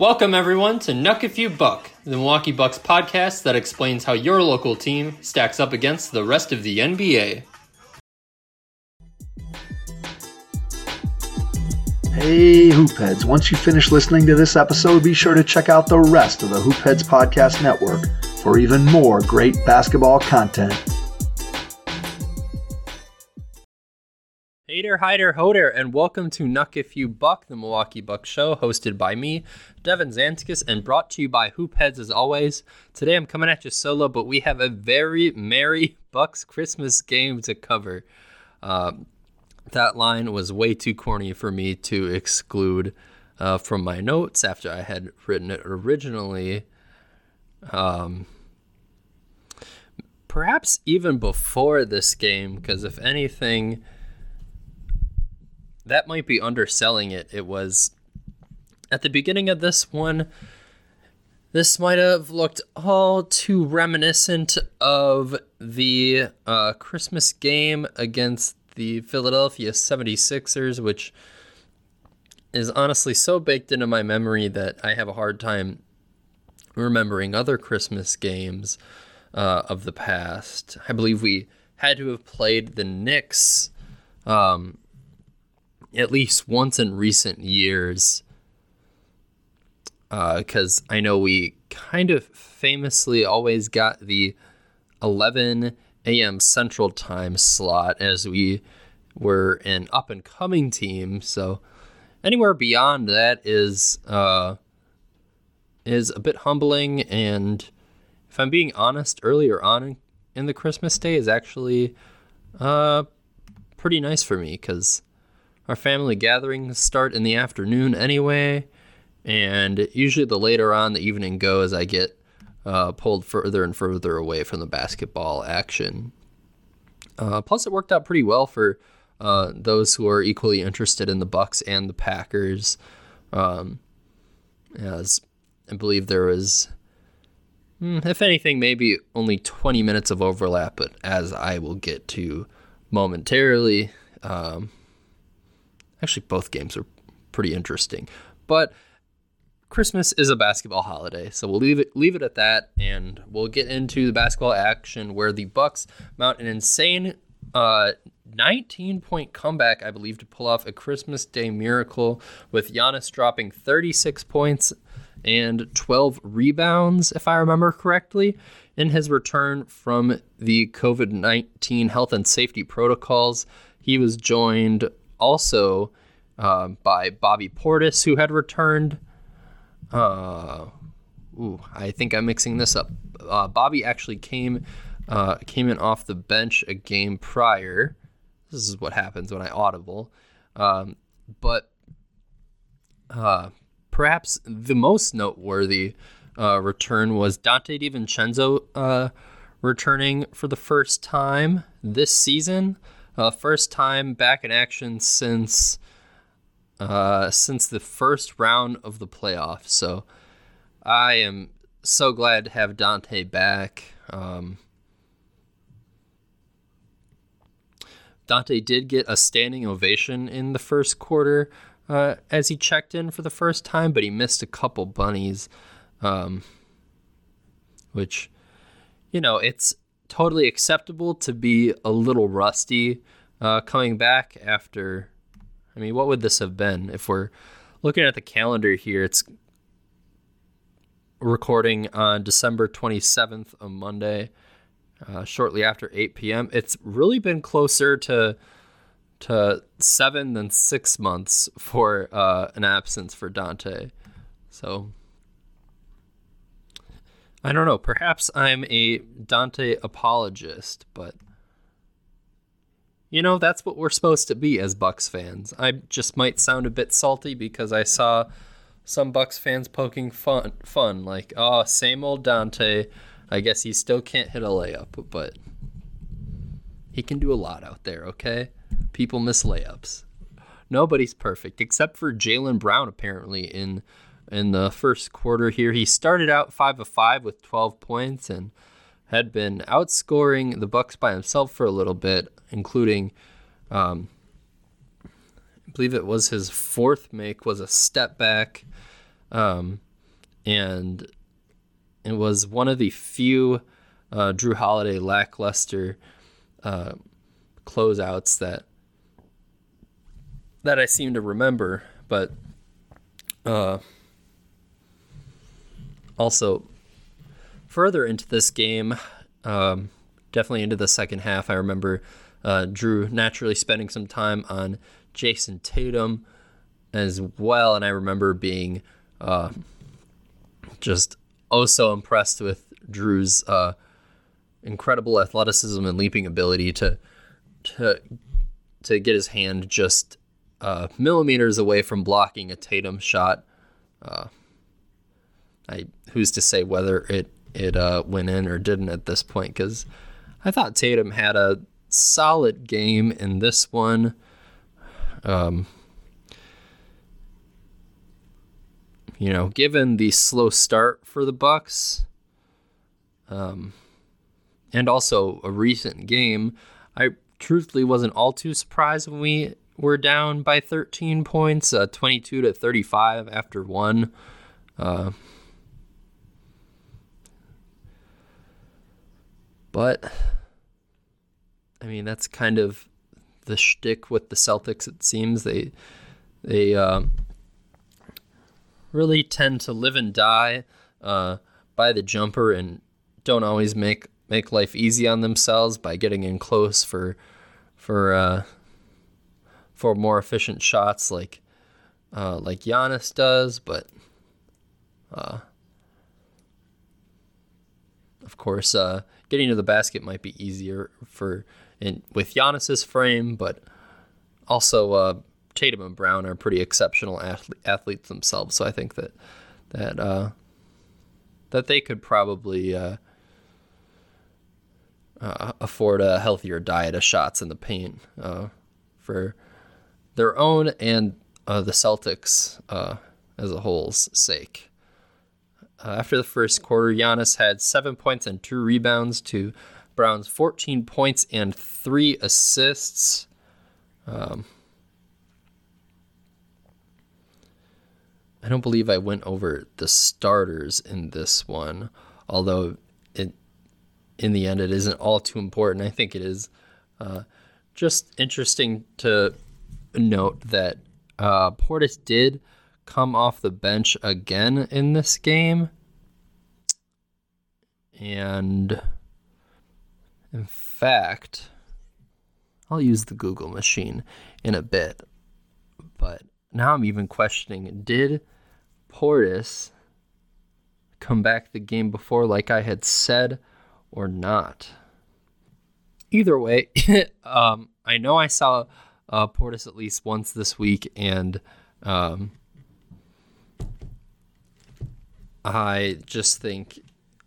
Welcome, everyone, to Nuck If You Buck, the Milwaukee Bucks podcast that explains how your local team stacks up against the rest of the NBA. Hey, Hoopheads. Once you finish listening to this episode, be sure to check out the rest of the Hoopheads Podcast Network for even more great basketball content. Hey there, hi there, ho there, and welcome to Nuck If You Buck, the Milwaukee Bucks show, hosted by me, Devin Zantikis, and brought to you by Hoopheads as always. Today I'm coming at you solo, but we have a very merry Bucks Christmas game to cover. Um, that line was way too corny for me to exclude uh, from my notes after I had written it originally. Um, perhaps even before this game, because if anything that might be underselling it. It was at the beginning of this one. This might have looked all too reminiscent of the uh, Christmas game against the Philadelphia 76ers, which is honestly so baked into my memory that I have a hard time remembering other Christmas games uh, of the past. I believe we had to have played the Knicks um, at least once in recent years because uh, I know we kind of famously always got the 11 a.m. Central Time slot as we were an up and coming team. So anywhere beyond that is uh, is a bit humbling. And if I'm being honest, earlier on in the Christmas day is actually uh, pretty nice for me because our family gatherings start in the afternoon anyway, and usually the later on the evening goes, I get uh, pulled further and further away from the basketball action. Uh, plus, it worked out pretty well for uh, those who are equally interested in the Bucks and the Packers. Um, as I believe there was, hmm, if anything, maybe only 20 minutes of overlap, but as I will get to momentarily, um, Actually, both games are pretty interesting. But Christmas is a basketball holiday, so we'll leave it leave it at that, and we'll get into the basketball action where the Bucks mount an insane uh, 19 point comeback, I believe, to pull off a Christmas Day miracle with Giannis dropping 36 points and 12 rebounds, if I remember correctly, in his return from the COVID 19 health and safety protocols. He was joined also uh, by Bobby Portis, who had returned. Uh, ooh, I think I'm mixing this up. Uh, Bobby actually came uh, came in off the bench a game prior. This is what happens when I audible. Um, but uh, perhaps the most noteworthy uh, return was Donte DiVincenzo returning for the first time this season. Uh, first time back in action since uh, since the first round of the playoffs. So I am so glad to have Donte back. Um, Donte did get a standing ovation in the first quarter uh, as he checked in for the first time, but he missed a couple bunnies, um, which, you know, it's totally acceptable to be a little rusty uh, coming back after. I mean, what would this have been if we're looking at the calendar here? It's recording on December 27th, a Monday, uh, shortly after 8 p.m. It's really been closer to to seven than six months for uh, an absence for Donte. So I don't know. Perhaps I'm a Donte apologist, but you know that's what we're supposed to be as Bucks fans. I just might sound a bit salty because I saw some Bucks fans poking fun, fun like, "Oh, same old Donte. I guess he still can't hit a layup, but he can do a lot out there." Okay, people miss layups. Nobody's perfect except for Jaylen Brown, apparently in in the first quarter here. He started out 5 of 5 with 12 points and had been outscoring the Bucks by himself for a little bit, including um, I believe it was his fourth make was a step back. Um, and it was one of the few uh, Jrue Holiday lackluster uh, closeouts that that I seem to remember. But uh, also further into this game, um, definitely into the second half, I remember uh, Jrue naturally spending some time on Jayson Tatum as well, and I remember being uh, just oh so impressed with Jrue's uh, incredible athleticism and leaping ability to to to get his hand just uh, millimeters away from blocking a Tatum shot. I who's to say whether it it uh, went in or didn't at this point? Because I thought Tatum had a solid game in this one. Um, you know, given the slow start for the Bucks, um, and also a recent game, I truthfully wasn't all too surprised when we were down by 13 points, uh, 22 to 35 after one. Uh, but I mean, that's kind of the shtick with the Celtics. It seems they they uh, really tend to live and die uh, by the jumper and don't always make make life easy on themselves by getting in close for for uh, for more efficient shots like uh, like Giannis does, but uh, of course, uh, getting to the basket might be easier for in with Giannis's frame, but also uh, Tatum and Brown are pretty exceptional athlete, athletes themselves. So I think that that uh, that they could probably uh, uh, afford a healthier diet of shots in the paint uh, for their own and uh, the Celtics as a whole's sake. Uh, after the first quarter, Giannis had seven points and two rebounds to Brown's 14 points and three assists. Um, I don't believe I went over the starters in this one, although it in the end it isn't all too important. I think it is uh, just interesting to note that uh, Portis did come off the bench again in this game, and in fact, I'll use the Google machine in a bit, but now I'm even questioning did Portis come back the game before, like I had said, or not? Either way, um, I know I saw uh, Portis at least once this week, and um, I just think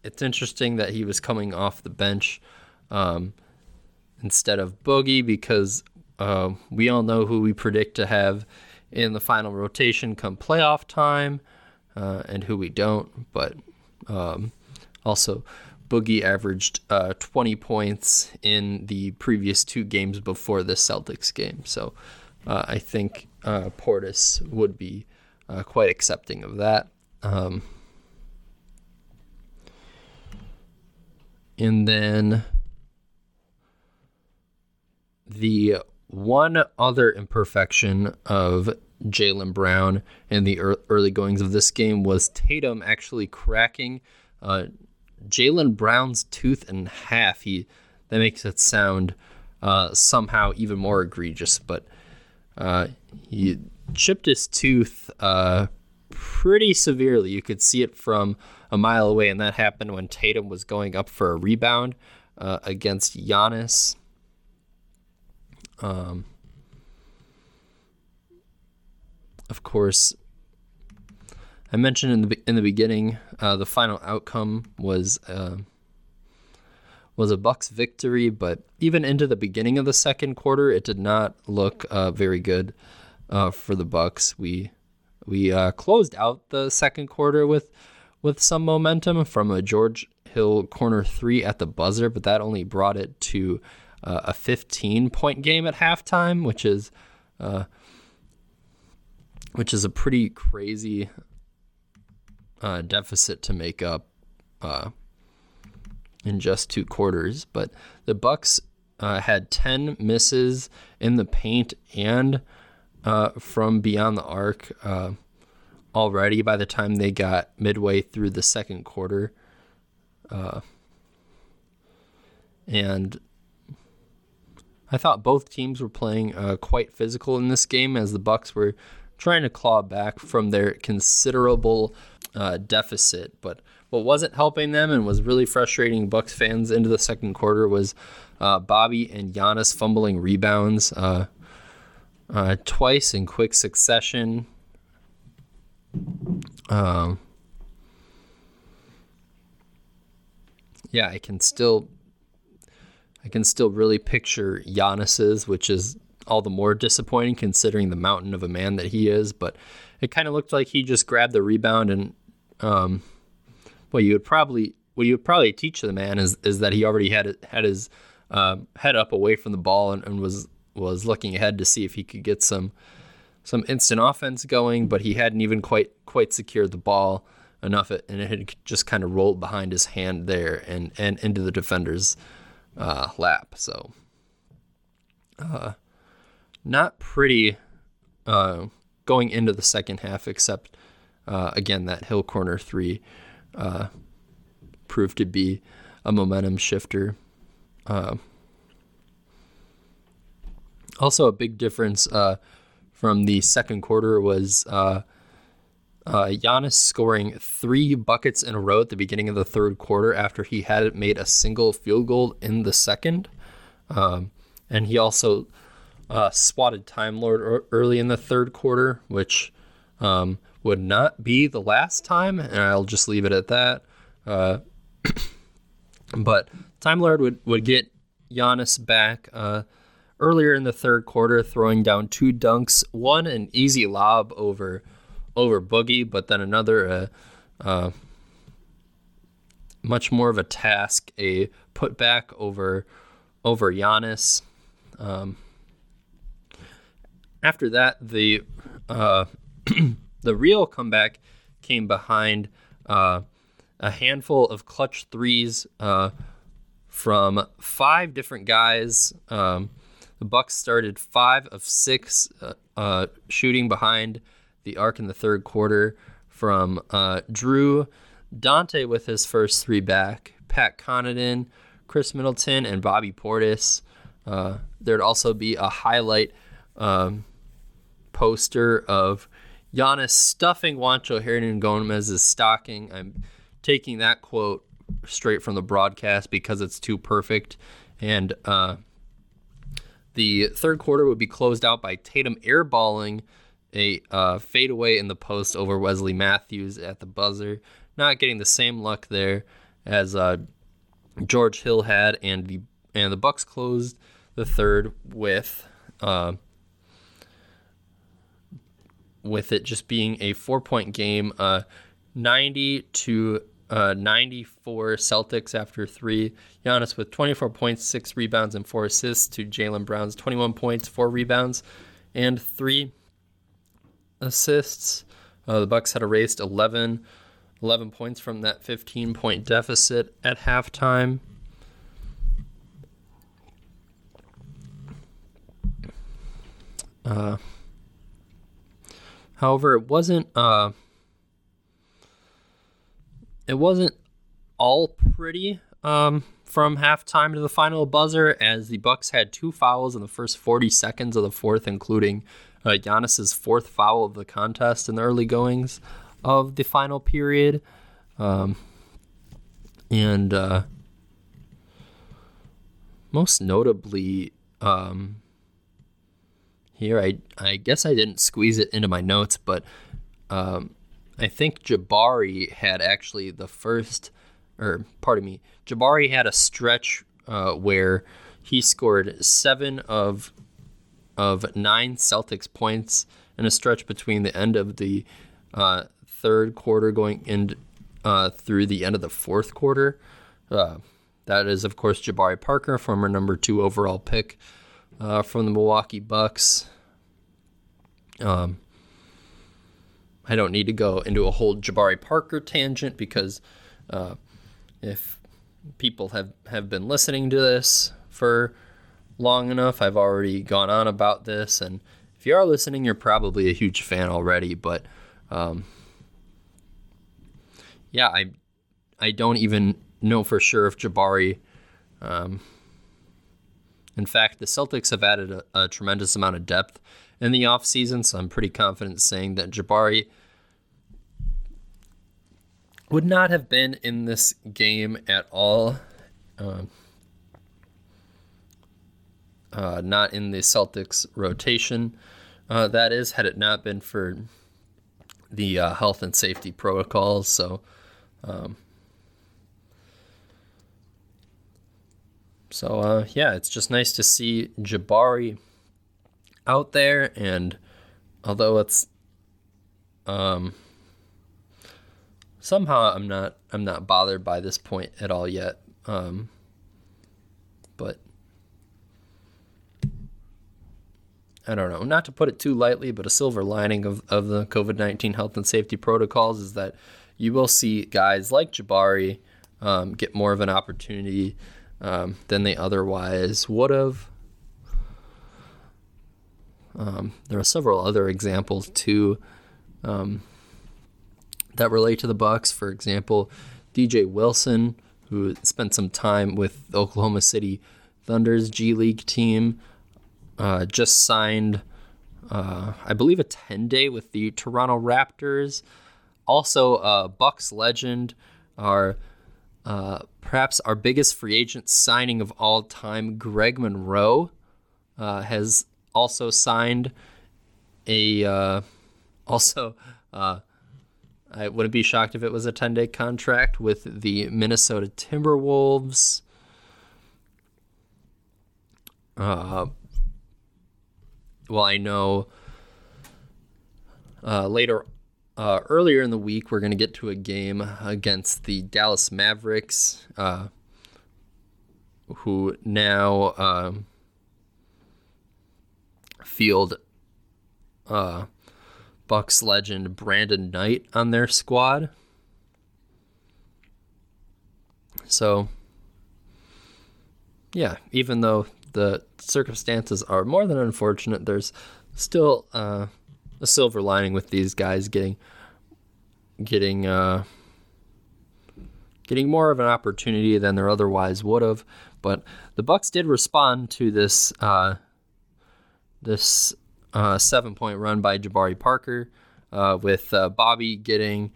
it's interesting that he was coming off the bench um, instead of Boogie because uh, we all know who we predict to have in the final rotation come playoff time uh, and who we don't. But um, also, Boogie averaged uh, 20 points in the previous two games before the Celtics game. So uh, I think uh, Portis would be uh, quite accepting of that. Um, and then the one other imperfection of Jaylen Brown in the early goings of this game was Tatum actually cracking uh, Jaylen Brown's tooth in half. He that makes it sound uh, somehow even more egregious, but uh, he chipped his tooth uh, pretty severely. You could see it from a mile away, and that happened when Tatum was going up for a rebound uh, against Giannis. Um, of course, I mentioned in the in the beginning, uh, the final outcome was uh, was a Bucks victory, but even into the beginning of the second quarter, it did not look uh, very good uh, for the Bucks. We we uh, closed out the second quarter with with some momentum from a George Hill corner three at the buzzer, but that only brought it to uh, a 15 point game at halftime, which is which is a pretty crazy uh, deficit to make up uh, in just two quarters. But the Bucks uh, had 10 misses in the paint and uh, from beyond the arc uh, already by the time they got midway through the second quarter. Uh, and I thought both teams were playing uh, quite physical in this game as the Bucks were trying to claw back from their considerable uh, deficit. But what wasn't helping them and was really frustrating Bucks fans into the second quarter was uh, Bobby and Giannis fumbling rebounds uh, uh, twice in quick succession. Um, yeah, I can still, I can still really picture Giannis's, which is all the more disappointing considering the mountain of a man that he is. But it kind of looked like he just grabbed the rebound and, um, well, you would probably what you would probably teach the man is is that he already had had his uh, head up away from the ball and, and, was was looking ahead to see if he could get some some instant offense going, but he hadn't even quite quite secured the ball enough, and it had just kind of rolled behind his hand there and and into the defender's uh, lap. So, uh, not pretty uh, going into the second half, except uh, again that Hill corner three uh, proved to be a momentum shifter. Uh, also, a big difference from the second quarter was uh, uh, Giannis scoring three buckets in a row at the beginning of the third quarter after he had made a single field goal in the second. Um, and he also uh, swatted Time Lord early in the third quarter, which um, would not be the last time, and I'll just leave it at that. Uh, but Time Lord would, would get Giannis back uh, earlier in the third quarter, throwing down two dunks, one an easy lob over over Boogie, but then another uh, uh, much more of a task, a putback over over Giannis. Um, after that, the uh, the real comeback came behind uh, a handful of clutch threes uh, from five different guys. Um, the Bucks started five of six uh, uh, shooting behind the arc in the third quarter from uh, Jrue, Donte with his first three back, Pat Connaughton, Khris Middleton, and Bobby Portis. Uh, there'd also be a highlight um, poster of Giannis stuffing Juancho Hernangomez's stocking. I'm taking that quote straight from the broadcast because it's too perfect. And uh, the third quarter would be closed out by Tatum airballing a uh, fadeaway in the post over Wesley Matthews at the buzzer. Not getting the same luck there as uh, George Hill had, and the and the Bucks closed the third with uh, with it just being a four point game, uh, 90 to uh, 94 Celtics after three. Giannis with 24 points, six rebounds, and four assists to Jaylen Brown's 21 points, four rebounds, and three assists. Uh, the Bucks had erased 11, 11 points from that 15 point deficit at halftime. Uh, however, it wasn't uh, it wasn't all pretty um, from halftime to the final buzzer, as the Bucks had two fouls in the first 40 seconds of the fourth, including uh, Giannis's fourth foul of the contest in the early goings of the final period. Um, and uh, most notably, um, here I I guess I didn't squeeze it into my notes, but um, I think Jabari had actually the first, or pardon me, Jabari had a stretch uh, where he scored seven of of nine Celtics points in a stretch between the end of the uh, third quarter going in uh, through the end of the fourth quarter. Uh, that is, of course, Jabari Parker, former number two overall pick uh, from the Milwaukee Bucks. Um, I don't need to go into a whole Jabari Parker tangent because uh, if people have, have been listening to this for long enough, I've already gone on about this. And if you are listening, you're probably a huge fan already. But um, yeah, I I don't even know for sure if Jabari. Um, in fact, the Celtics have added a, a tremendous amount of depth in the offseason, so I'm pretty confident saying that Jabari would not have been in this game at all. Uh, uh, not in the Celtics rotation. Uh, that is, had it not been for the uh, health and safety protocols. So, um, so uh, yeah, it's just nice to see Jabari out there, and although it's um, somehow I'm not I'm not bothered by this point at all yet. Um, but I don't know, not to put it too lightly, but a silver lining of, of the COVID 19 health and safety protocols is that you will see guys like Jabari um, get more of an opportunity um, than they otherwise would have. Um, there are several other examples too um, that relate to the Bucks. For example, DJ Wilson, who spent some time with the Oklahoma City Thunder's G League team, uh, just signed, uh, I believe, a 10 day with the Toronto Raptors. Also, uh, Bucks legend, our uh, perhaps our biggest free agent signing of all time, Greg Monroe, uh, has also signed a uh, also. Uh, I wouldn't be shocked if it was a 10 day contract with the Minnesota Timberwolves. Uh, well, I know uh, later, uh, earlier in the week, we're going to get to a game against the Dallas Mavericks, uh, who now um, field uh, Bucks legend Brandon Knight on their squad. So, yeah, even though the circumstances are more than unfortunate, there's still uh, a silver lining with these guys getting getting uh, getting more of an opportunity than they otherwise would have. But the Bucks did respond to this uh, this uh, seven point run by Jabari Parker, uh, with uh, Bobby getting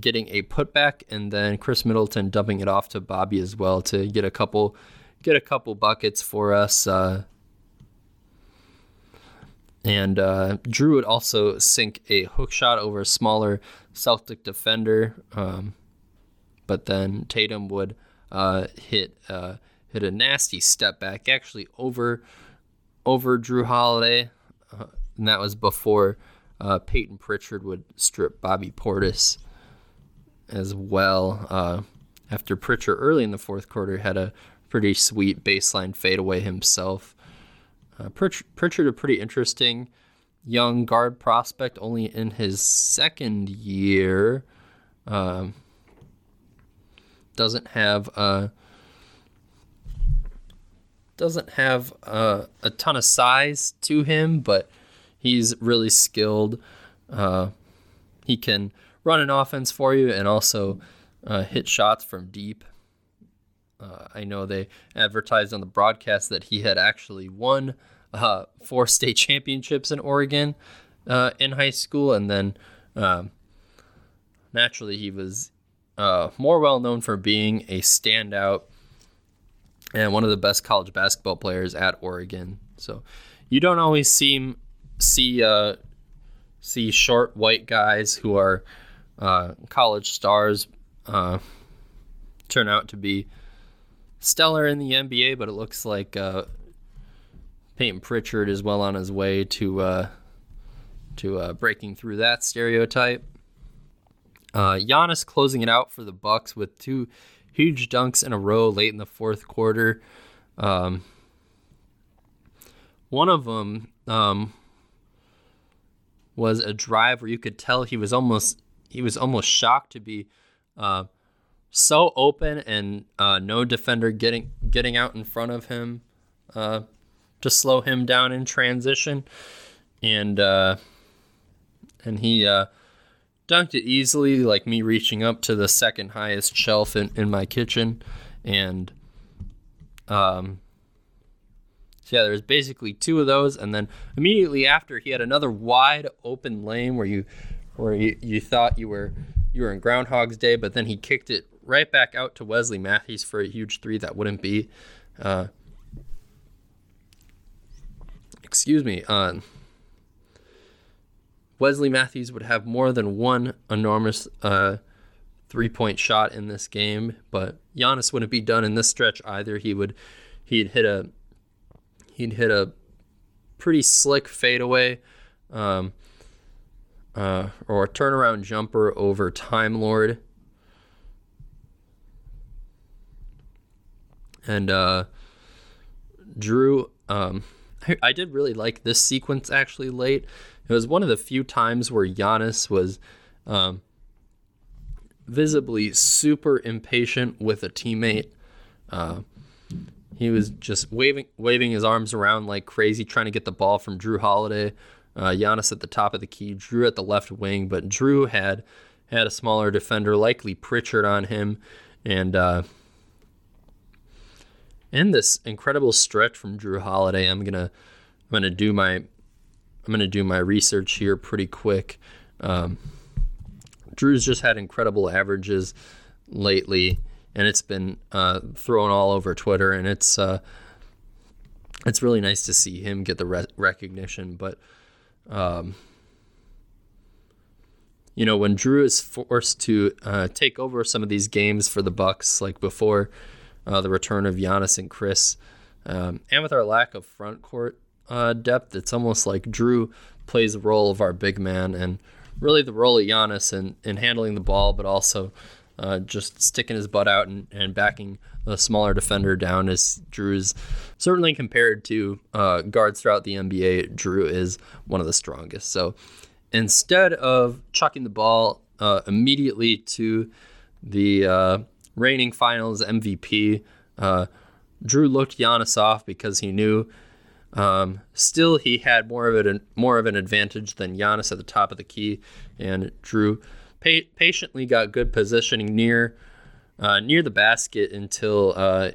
getting a putback and then Khris Middleton dumping it off to Bobby as well to get a couple get a couple buckets for us. Uh, and uh, Jrue would also sink a hook shot over a smaller Celtic defender, um, but then Tatum would uh, hit hit a nasty step back, actually over over Jrue Holiday, uh, and that was before uh, Payton Pritchard would strip Bobby Portis as well. Uh, after Pritchard early in the fourth quarter had a pretty sweet baseline fadeaway himself. Uh, Pritchard, a pretty interesting young guard prospect, only in his second year. Um, doesn't have a doesn't have a, a, ton of size to him, but he's really skilled. Uh, he can run an offense for you and also uh, hit shots from deep. Uh, I know they advertised on the broadcast that he had actually won uh, four state championships in Oregon uh, in high school, and then um, naturally he was uh, more well known for being a standout and one of the best college basketball players at Oregon. So you don't always see see uh, see short white guys who are uh, college stars turn out to be stellar in the NBA, but it looks like uh, Payton Pritchard is well on his way to uh, to uh, breaking through that stereotype. Uh, Giannis closing it out for the Bucks with two huge dunks in a row late in the fourth quarter. Um, one of them um, was a drive where you could tell he was almost he was almost shocked to be uh, so open and uh, no defender getting getting out in front of him uh, to slow him down in transition, and uh, and he uh, dunked it easily, like me reaching up to the second highest shelf in, in my kitchen, and um, so yeah, there's basically two of those, and then immediately after he had another wide open lane where you where you, you thought you were you were in Groundhog's Day, but then he kicked it right back out to Wesley Matthews for a huge three that wouldn't be. Uh, excuse me. Uh, Wesley Matthews would have more than one enormous uh, three point shot in this game, but Giannis wouldn't be done in this stretch either. He would he'd hit a he'd hit a pretty slick fadeaway um, uh, or a turnaround jumper over Time Lord. And uh, Jrue, um, I, I, did really like this sequence actually late. It was one of the few times where Giannis was um, visibly super impatient with a teammate. Uh, he was just waving waving his arms around like crazy, trying to get the ball from Jrue Holiday. Uh, Giannis at the top of the key, Jrue at the left wing, but Jrue had had a smaller defender, likely Pritchard, on him, and uh, in this incredible stretch from Jrue Holiday, I'm gonna I'm gonna do my I'm gonna do my research here pretty quick. Um, Jrue's just had incredible averages lately and it's been uh, thrown all over Twitter, and it's uh, it's really nice to see him get the re- recognition. But um, you know, when Jrue is forced to uh, take over some of these games for the Bucks, like before uh, the return of Giannis and Khris, um, and with our lack of front court uh, depth, it's almost like Jrue plays the role of our big man and really the role of Giannis in, in handling the ball, but also uh, just sticking his butt out and, and backing a smaller defender down as Jrue's certainly compared to uh, guards throughout the NBA, Jrue is one of the strongest. So instead of chucking the ball uh, immediately to the uh, reigning finals MVP, uh, Jrue looked Giannis off because he knew um, still he had more of an more of an advantage than Giannis at the top of the key, and Jrue pa- patiently got good positioning near uh, near the basket until uh,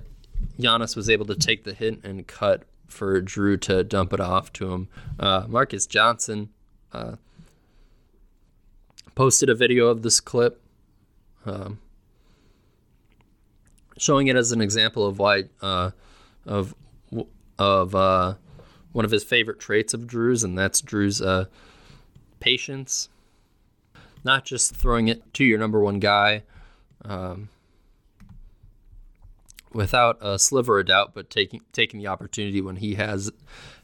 Giannis was able to take the hit and cut for Jrue to dump it off to him. Uh, Marques Johnson uh, posted a video of this clip, um, showing it as an example of why uh, of of uh, one of his favorite traits of Jrue's, and that's Jrue's patience not just throwing it to your number one guy um, without a sliver of doubt, but taking taking the opportunity when he has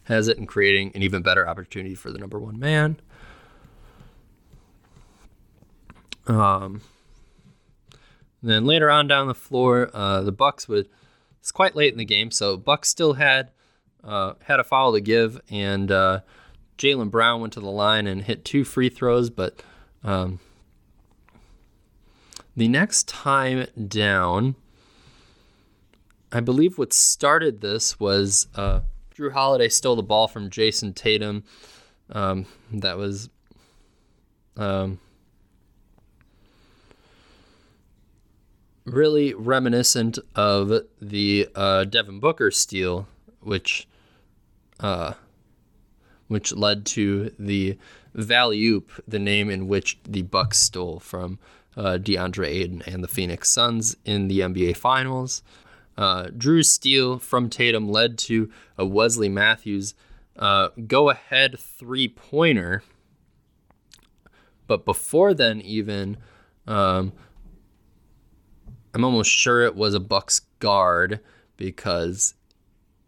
has it and creating an even better opportunity for the number one man. Um, then later on down the floor, uh, the Bucks would. It's quite late in the game, so Bucks still had uh, had a foul to give, and uh, Jaylen Brown went to the line and hit two free throws, but um, the next time down, I believe what started this was uh, Jrue Holiday stole the ball from Jayson Tatum. Um, that was um, really reminiscent of the uh, Devin Booker steal, which uh, which led to the Valley-Oop, the name in which the Bucks stole from uh, DeAndre Ayton and the Phoenix Suns in the NBA Finals. Uh, steal from Tatum led to a Wesley Matthews uh, go ahead three pointer. But before then, even, um, I'm almost sure it was a Bucks guard because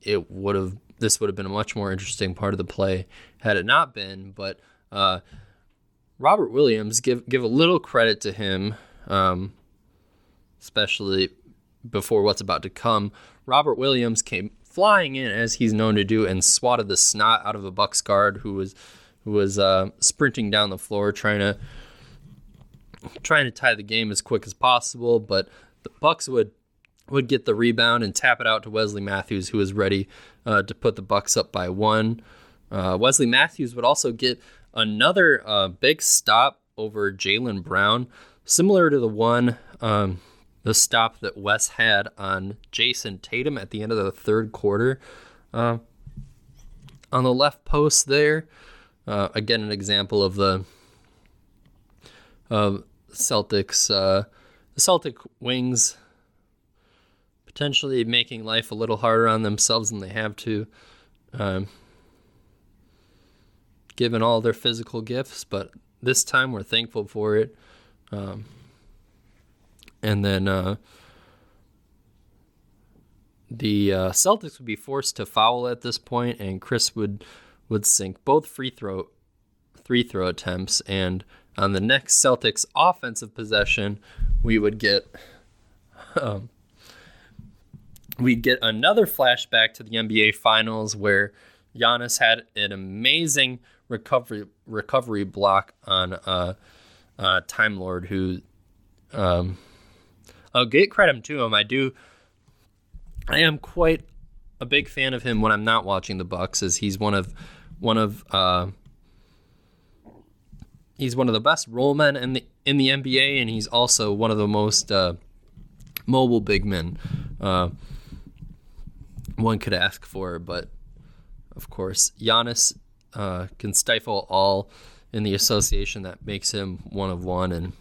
it would have this would have been a much more interesting part of the play had it not been. But uh, Robert Williams, give give a little credit to him, um, especially before what's about to come. Robert Williams came flying in as he's known to do and swatted the snot out of a Bucks guard who was who was uh, sprinting down the floor trying to trying to tie the game as quick as possible, but the Bucks would would get the rebound and tap it out to Wesley Matthews, who was ready uh, to put the Bucks up by one. Uh, Wesley Matthews would also get another uh, big stop over Jaylen Brown, similar to the one um, the stop that Wes had on Jayson Tatum at the end of the third quarter. Uh, on the left post there, uh, again an example of the Celtics, uh, the Celtic wings potentially making life a little harder on themselves than they have to, um, given all their physical gifts. But this time we're thankful for it. Um, and then uh, the uh, Celtics would be forced to foul at this point, and Khris would would sink both free throw free throw attempts. And on the next Celtics offensive possession, we would get um, we'd get another flashback to the NBA Finals where Giannis had an amazing recovery recovery block on uh, uh, Time Lord, who um, I'll get credit to him. I do. I am quite a big fan of him when I'm not watching the Bucks, as he's one of one of uh, he's one of the best roll men in the in the NBA, and he's also one of the most uh, mobile big men uh, one could ask for. But of course, Giannis uh, can stifle all in the association that makes him one of one and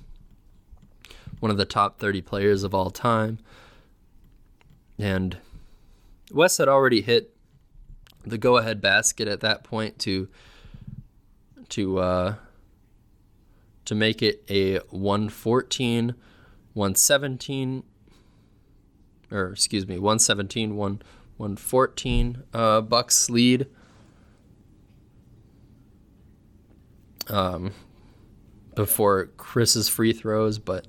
one of the top 30 players of all time. And Wes had already hit the go-ahead basket at that point to to uh, to make it a 114 117 or excuse me 117 1 114 uh, bucks lead um, before Khris's free throws but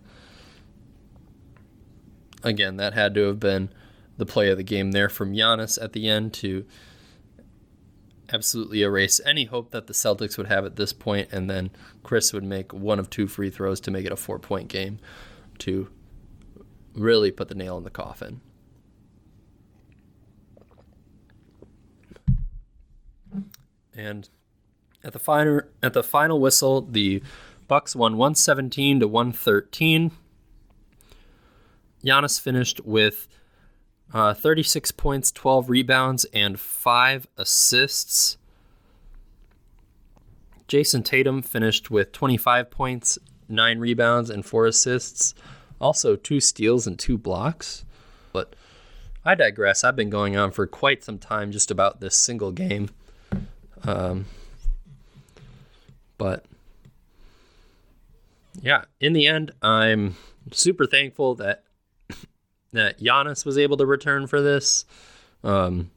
again that had to have been the play of the game there from Giannis at the end to absolutely erase any hope that the Celtics would have at this point, and then Khris would make one of two free throws to make it a four point game to really put the nail in the coffin. And at the final at the final whistle, the Bucks won 117 to 113. Giannis finished with uh, 36 points, 12 rebounds, and 5 assists. Jayson Tatum finished with 25 points, 9 rebounds, and 4 assists. Also, 2 steals and 2 blocks. But I digress. I've been going on for quite some time just about this single game. Um, but yeah, in the end, I'm super thankful that that Giannis was able to return for this. Um,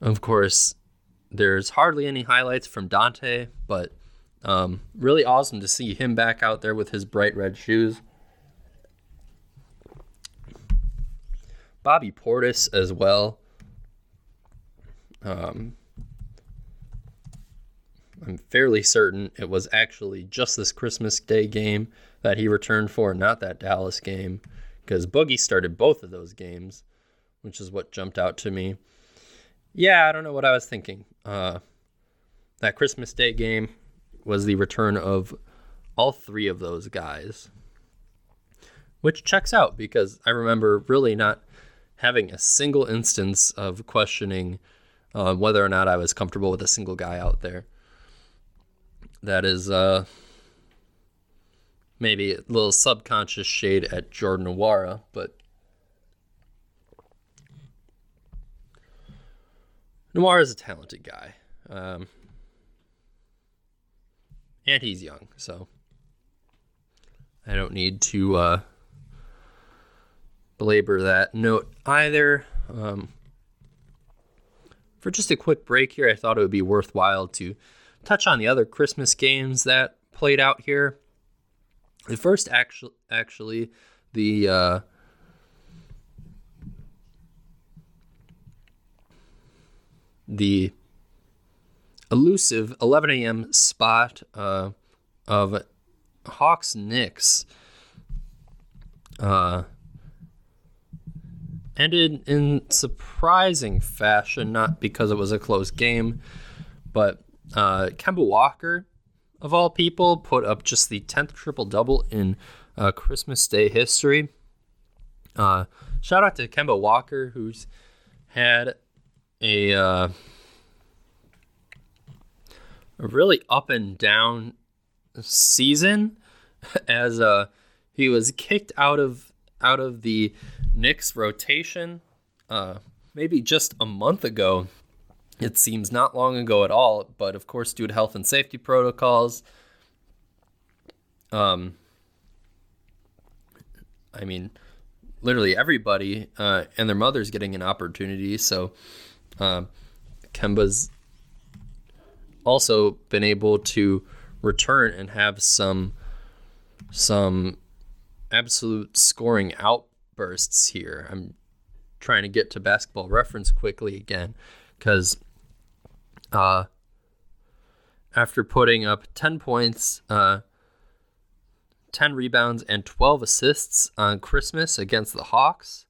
of course, there's hardly any highlights from Donte, but um, really awesome to see him back out there with his bright red shoes. Bobby Portis as well. Um, I'm fairly certain it was actually just this Christmas Day game that he returned for, not that Dallas game, because Boogie started both of those games, which is what jumped out to me. Yeah, I don't know what I was thinking. Uh, that Christmas Day game was the return of all three of those guys, which checks out because I remember really not having a single instance of questioning whether or not I was comfortable with a single guy out there. That is uh, maybe a little subconscious shade at Jordan Nwora, but Nwora is a talented guy. Um, and he's young, so I don't need to uh, belabor that note either. Um, for just a quick break here, I thought it would be worthwhile to touch on the other Christmas games that played out here. The first actually, actually, the uh, the elusive 11 a.m. spot uh, of Hawks Knicks uh, ended in surprising fashion, not because it was a close game, but uh, Kemba Walker, of all people, put up just the 10th triple double in uh, Christmas Day history. Uh, shout out to Kemba Walker, who's had a, uh, a really up and down season as uh, he was kicked out of out of the Knicks rotation uh, maybe just a month ago. It seems not long ago at all, but of course, due to health and safety protocols, um, I mean, literally everybody uh, and their mother's getting an opportunity. So, uh, Kemba's also been able to return and have some some absolute scoring here. I'm trying to get to basketball reference quickly again because uh, after putting up 10 points, uh, 10 rebounds, and 12 assists on Christmas against the Hawks,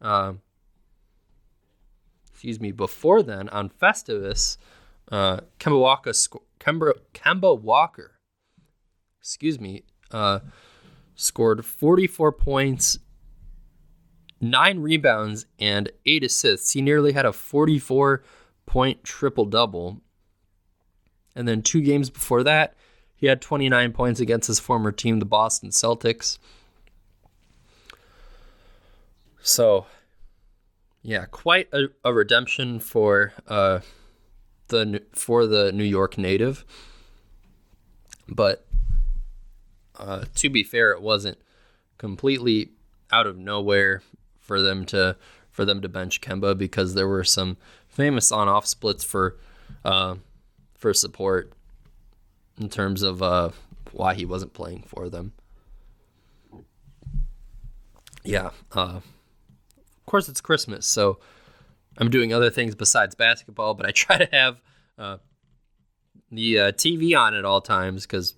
uh, excuse me, before then on Festivus, uh, Kemba Walker, sc- Kemba, Kemba Walker, excuse me, uh, scored 44 points, nine rebounds, and eight assists. He nearly had a 44 point triple double. And then two games before that, he had 29 points against his former team, the Boston Celtics. So, yeah, quite a, a redemption for uh, the for the New York native. But uh, to be fair, it wasn't completely out of nowhere for them to for them to bench Kemba because there were some famous on-off splits for uh, for support in terms of uh, why he wasn't playing for them. Yeah, uh, of course it's Christmas, so I'm doing other things besides basketball, but I try to have uh, the uh, TV on at all times because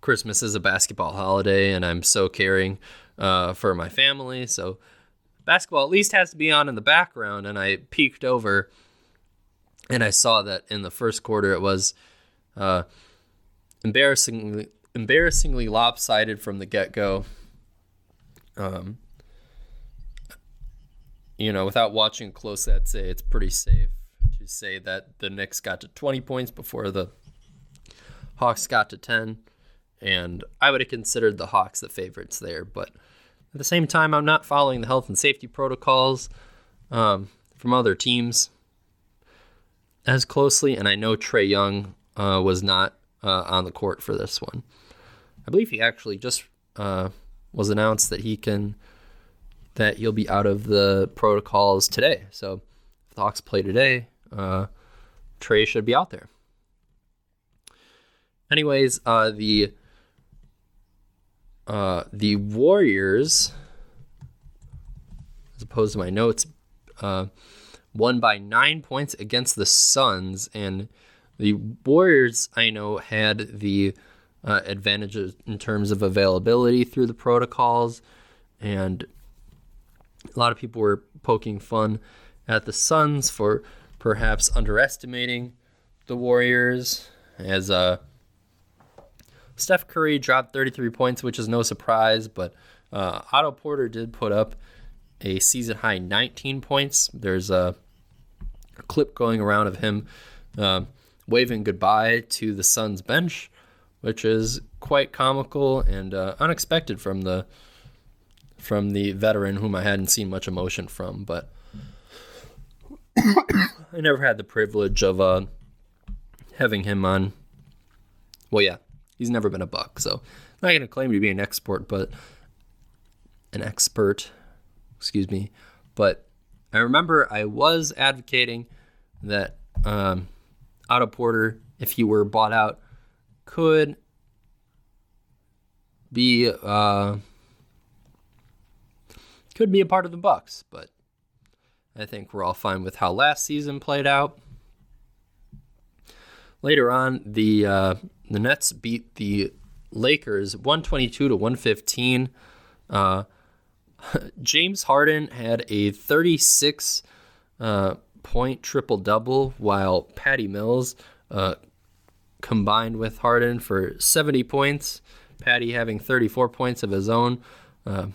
Christmas is a basketball holiday, and I'm so caring uh, for my family. So basketball at least has to be on in the background. And I peeked over, and I saw that in the first quarter it was uh, embarrassingly embarrassingly lopsided from the get go. Um, you know, without watching closely, I'd say it's pretty safe to say that the Knicks got to 20 points before the Hawks got to 10 and I would have considered the Hawks the favorites there. But at the same time, I'm not following the health and safety protocols um, from other teams as closely, and I know Trae Young uh, was not uh, on the court for this one. I believe he actually just uh, was announced that he can that he'll be out of the protocols today. So if the Hawks play today, uh, Trae should be out there. Anyways, uh, the uh, the Warriors, as opposed to my notes, uh, won by nine points against the Suns, and the Warriors I know had the uh, advantages in terms of availability through the protocols, and a lot of people were poking fun at the Suns for perhaps underestimating the Warriors as uh Steph Curry dropped 33 points, which is no surprise, but uh, Otto Porter did put up a season high 19 points. There's a, a clip going around of him uh, waving goodbye to the Suns bench, which is quite comical and uh, unexpected from the from the veteran whom I hadn't seen much emotion from. But I never had the privilege of uh, having him on. Well, yeah, he's never been a buck. So I'm not going to claim to be an expert, but an expert, excuse me. But I remember I was advocating that um, Otto Porter, if he were bought out, could be uh, could be a part of the Bucks, but I think we're all fine with how last season played out. Later on, the uh, the Nets beat the Lakers 122 to 115. Uh, James Harden had a 36 uh, point triple double, while Patty Mills uh, combined with Harden for 70 points. Patty having 34 points of his own. Uh,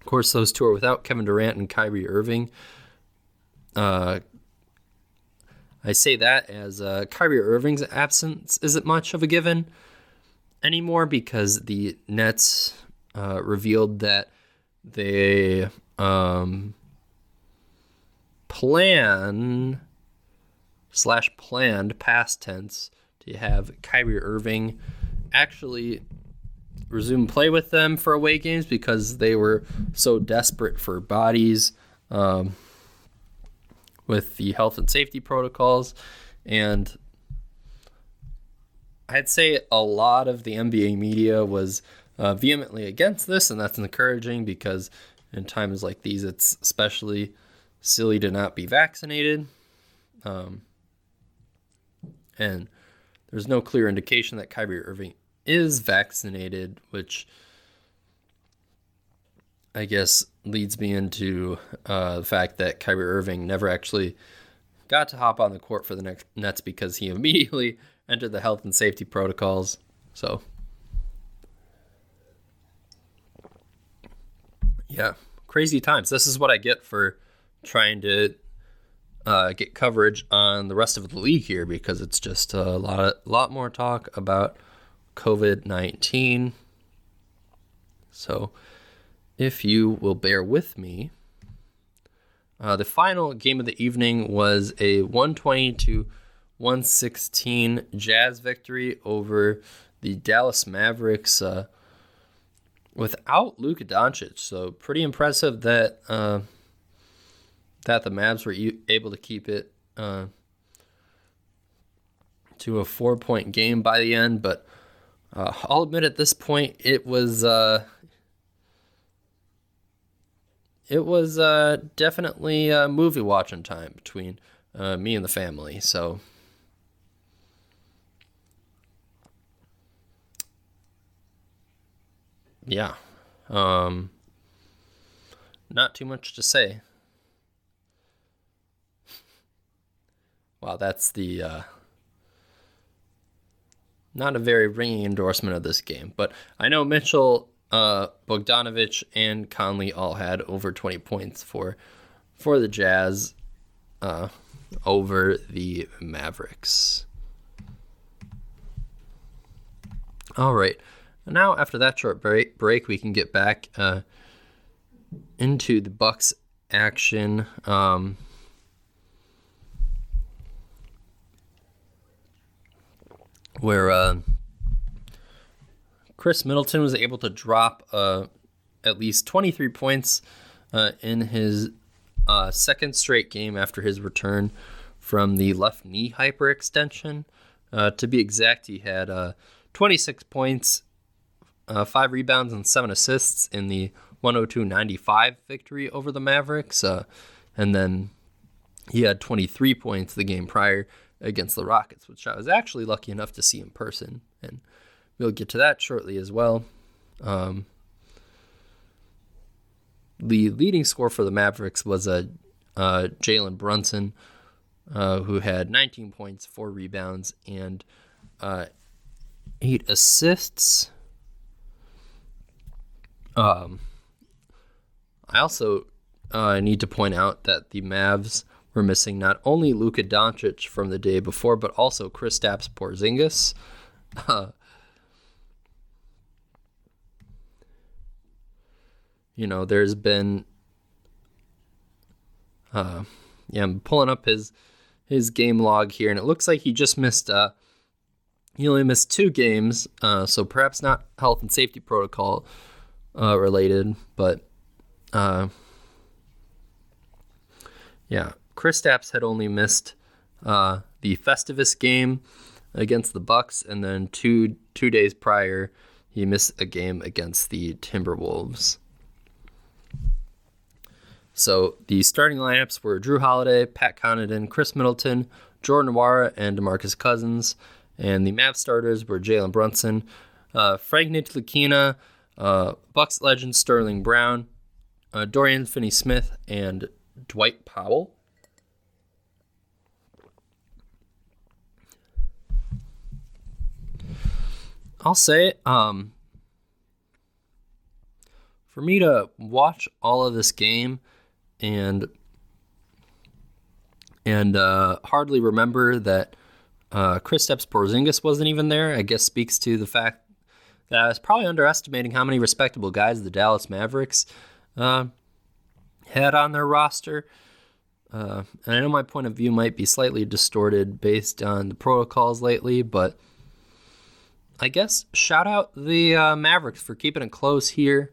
of course, those two are without Kevin Durant and Kyrie Irving. I say that as uh, Kyrie Irving's absence isn't much of a given anymore because the Nets uh, revealed that they um, plan slash planned past tense to have Kyrie Irving actually resume play with them for away games because they were so desperate for bodies. Um, with the health and safety protocols. And I'd say a lot of the NBA media was uh, vehemently against this, and that's encouraging because in times like these, it's especially silly to not be vaccinated. Um, and there's no clear indication that Kyrie Irving is vaccinated, which I guess leads me into uh, the fact that Kyrie Irving never actually got to hop on the court for the next Nets because he immediately entered the health and safety protocols. So, yeah, crazy times. This is what I get for trying to uh, get coverage on the rest of the league here because it's just a lot of, lot more talk about COVID nineteen. So, if you will bear with me, uh, the final game of the evening was a 120 to 116 Jazz victory over the Dallas Mavericks uh, without Luka Doncic. So pretty impressive that uh, that the Mavs were able to keep it uh, to a four point game by the end. But uh, I'll admit at this point it was uh, it was uh, definitely movie watching time between uh, me and the family. So. Yeah. Um, not too much to say. Wow, that's the uh, not a very ringing endorsement of this game, but I know Mitchell, uh, Bogdanovic, and Conley all had over 20 points for for the Jazz uh, over the Mavericks. All right, now after that short break, break we can get back uh, into the Bucks action. Um, where uh, Khris Middleton was able to drop uh, at least 23 points uh, in his uh, second straight game after his return from the left knee hyperextension. Uh, to be exact, he had uh, 26 points, five rebounds, and seven assists in the 102 95 victory over the Mavericks. and then he had 23 points the game prior against the Rockets, which I was actually lucky enough to see in person. And we'll get to that shortly as well. Um, the leading score for the Mavericks was a uh, Jalen Brunson, uh, who had 19 points, four rebounds, and uh, eight assists. Um, I also uh, need to point out that the Mavs we're missing not only Luka Doncic from the day before, but also Kristaps Porzingis. you know, there's been, uh, yeah, I'm pulling up his his game log here, and it looks like he just missed. Uh, he only missed two games, uh, so perhaps not health and safety protocol uh, related, but uh, yeah, Kristaps had only missed uh, the Festivus game against the Bucks, and then two two days prior, he missed a game against the Timberwolves. So the starting lineups were Jrue Holiday, Pat Connaughton, Khris Middleton, Jordan Nwora and DeMarcus Cousins. And the Mavs starters were Jalen Brunson, uh, Frank Ntilikina, uh, Bucks legend Sterling Brown, uh, Dorian Finney-Smith, and Dwight Powell. I'll say, um, for me to watch all of this game and and uh, hardly remember that uh, Kristaps Porzingis wasn't even there, I guess speaks to the fact that I was probably underestimating how many respectable guys the Dallas Mavericks uh, had on their roster. Uh, and I know my point of view might be slightly distorted based on the protocols lately, but I guess shout out the uh, Mavericks for keeping it close here,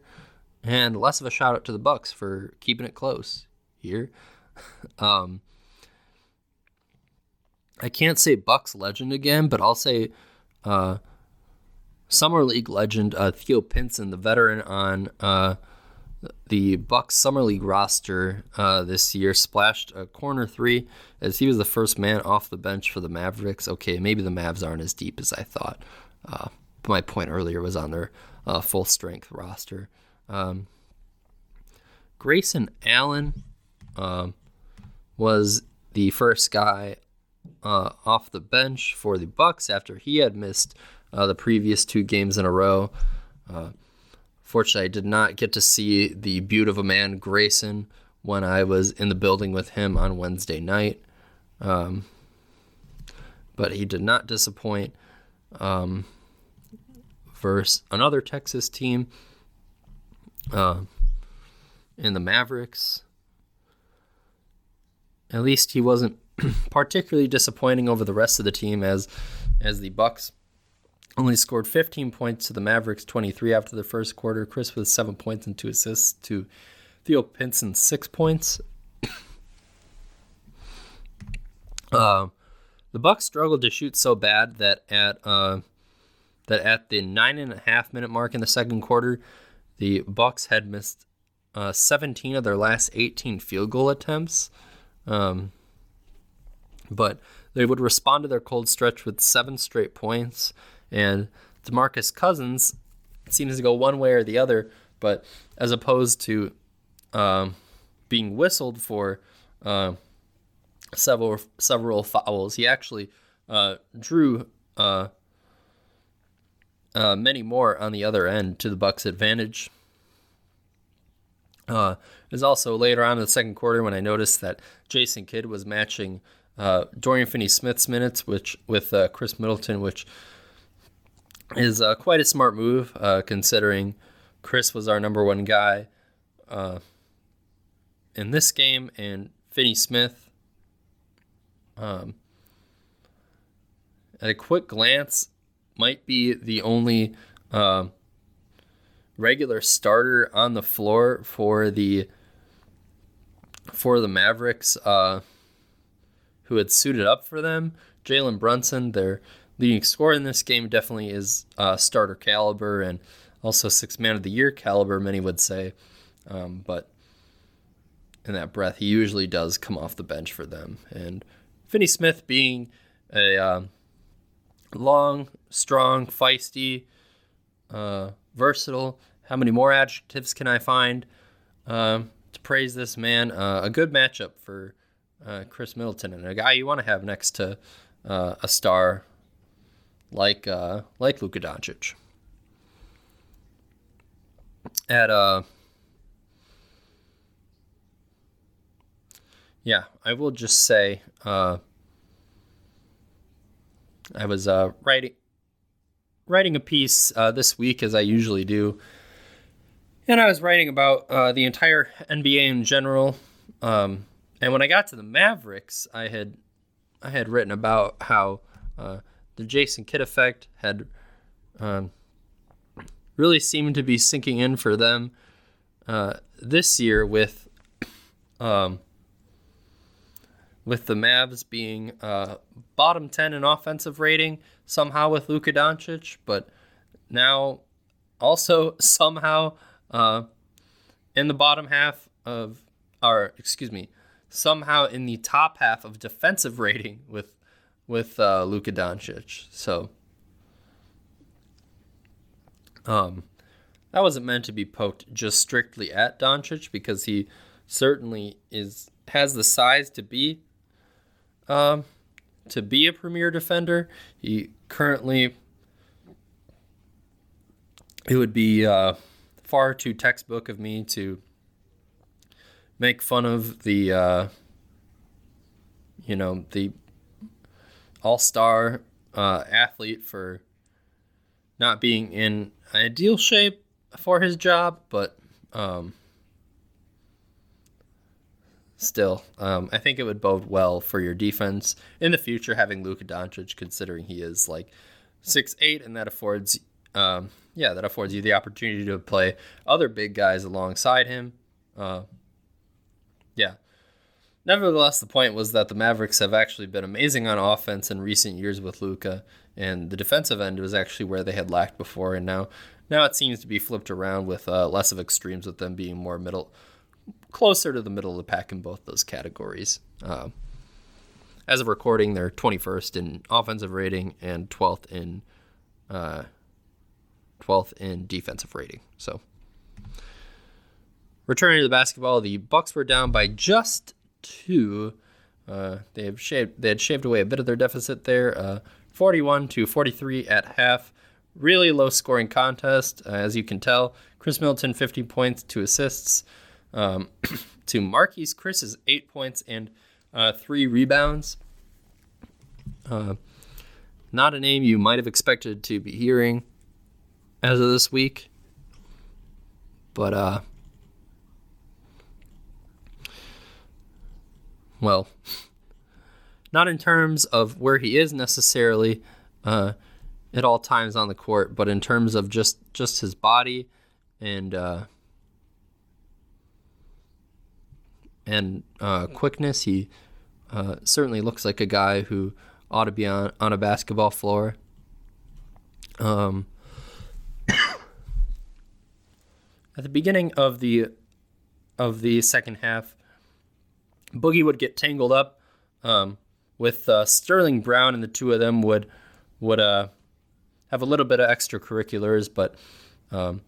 and less of a shout out to the Bucks for keeping it close here. um, I can't say Bucks legend again, but I'll say uh, Summer League legend uh, Theo Pinson, the veteran on uh, the Bucks Summer League roster uh, this year, splashed a corner three as he was the first man off the bench for the Mavericks. Okay, maybe the Mavs aren't as deep as I thought. Uh, my point earlier was on their uh, full strength roster. Um, Grayson Allen um, was the first guy uh, off the bench for the Bucks after he had missed uh, the previous two games in a row. Uh, fortunately, I did not get to see the beaut of a man Grayson when I was in the building with him on Wednesday night. Um, but he did not disappoint um, versus another Texas team uh, in the Mavericks. At least he wasn't particularly disappointing over the rest of the team as as the Bucks only scored 15 points to the Mavericks 23 after the first quarter. Khris with 7 points and 2 assists to Theo Pinson 6 points. uh, the Bucks struggled to shoot so bad that at uh, that at the nine and a half minute mark in the second quarter, the Bucks had missed uh, 17 of their last 18 field goal attempts. Um, but they would respond to their cold stretch with seven straight points. And DeMarcus Cousins seems to go one way or the other, but as opposed to um, being whistled for uh, several several fouls, he actually uh, drew uh, many more on the other end to the Bucks' advantage. Uh, it was also later on in the second quarter when I noticed that Jason Kidd was matching uh, Dorian Finney-Smith's minutes, which with uh, Khris Middleton, which is uh, quite a smart move uh, considering Khris was our number one guy uh, in this game, and Finney-Smith. Um, at a quick glance, might be the only uh, regular starter on the floor for the for the Mavericks uh, who had suited up for them. Jalen Brunson, their leading scorer in this game, definitely is uh, starter caliber and also six man of the year caliber, many would say. Um, but in that breath, he usually does come off the bench for them. And Finney-Smith being a um, long, strong, feisty, uh, versatile. How many more adjectives can I find uh, to praise this man? Uh, a good matchup for uh, Khris Middleton and a guy you want to have next to uh, a star like uh, like Luka Doncic. At uh, yeah, I will just say uh, I was uh, writing writing a piece uh, this week as I usually do, and I was writing about uh, the entire NBA in general. Um, and when I got to the Mavericks, I had I had written about how uh, the Jason Kidd effect had um, really seemed to be sinking in for them uh, this year with. Um, with the Mavs being uh, bottom 10 in offensive rating, somehow with Luka Doncic, but now also somehow uh, in the bottom half of, or excuse me, somehow in the top half of defensive rating with with uh, Luka Doncic. So, um, that wasn't meant to be poked just strictly at Doncic because he certainly is has the size to be um, to be a premier defender. He currently it would be uh, far too textbook of me to make fun of the uh, you know the all-star uh, athlete for not being in ideal shape for his job, but um, still, um, I think it would bode well for your defense in the future having Luka Doncic, considering he is like six eight, and that affords, um, yeah, that affords you the opportunity to play other big guys alongside him. Uh, yeah. Nevertheless, the point was that the Mavericks have actually been amazing on offense in recent years with Luka, and the defensive end was actually where they had lacked before, and now now it seems to be flipped around with uh, less of extremes, with them being more middle, closer to the middle of the pack in both those categories. Uh, as of recording, they're 21st in offensive rating and 12th in uh, 12th in defensive rating. So, returning to the basketball, the Bucks were down by just two. Uh, they have shaved. They had shaved away a bit of their deficit there, uh, 41 to 43 at half. Really low scoring contest, uh, as you can tell. Khris Middleton 50 points, two assists. Um, to Marquese Chriss's eight points and uh, three rebounds. Uh, not a name you might have expected to be hearing as of this week, but uh, well, not in terms of where he is necessarily uh, at all times on the court, but in terms of just just his body and uh, and uh, quickness. He uh, certainly looks like a guy who ought to be on, on a basketball floor. Um, at the beginning of the of the second half, Boogie would get tangled up um, with uh, Sterling Brown, and the two of them would would uh, have a little bit of extracurriculars. But um,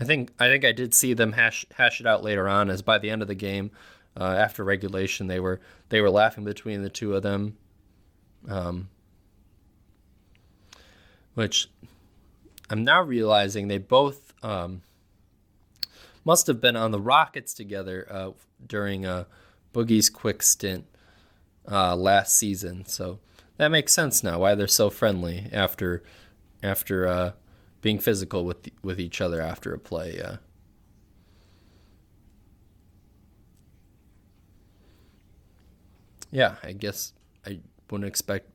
I think I think I did see them hash hash it out later on. As by the end of the game, uh, after regulation, they were they were laughing between the two of them, um, which I'm now realizing they both um, must have been on the Rockets together uh, during uh, Boogie's quick stint uh, last season. So that makes sense now why they're so friendly after after uh, being physical with with each other after a play. Yeah, I guess I wouldn't expect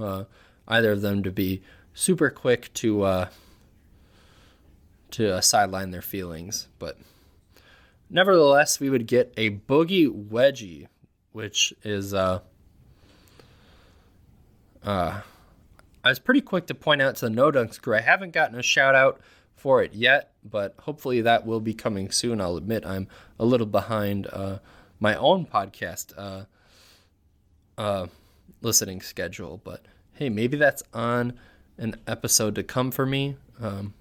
uh, either of them to be super quick to uh, to uh, sideline their feelings, but nevertheless, we would get a boogie wedgie, which is uh, uh, I was pretty quick to point out to the No Dunks crew. I haven't gotten a shout out for it yet, but hopefully that will be coming soon. I'll admit I'm a little behind uh, my own podcast uh, uh, listening schedule, but hey, maybe that's on an episode to come for me. Um,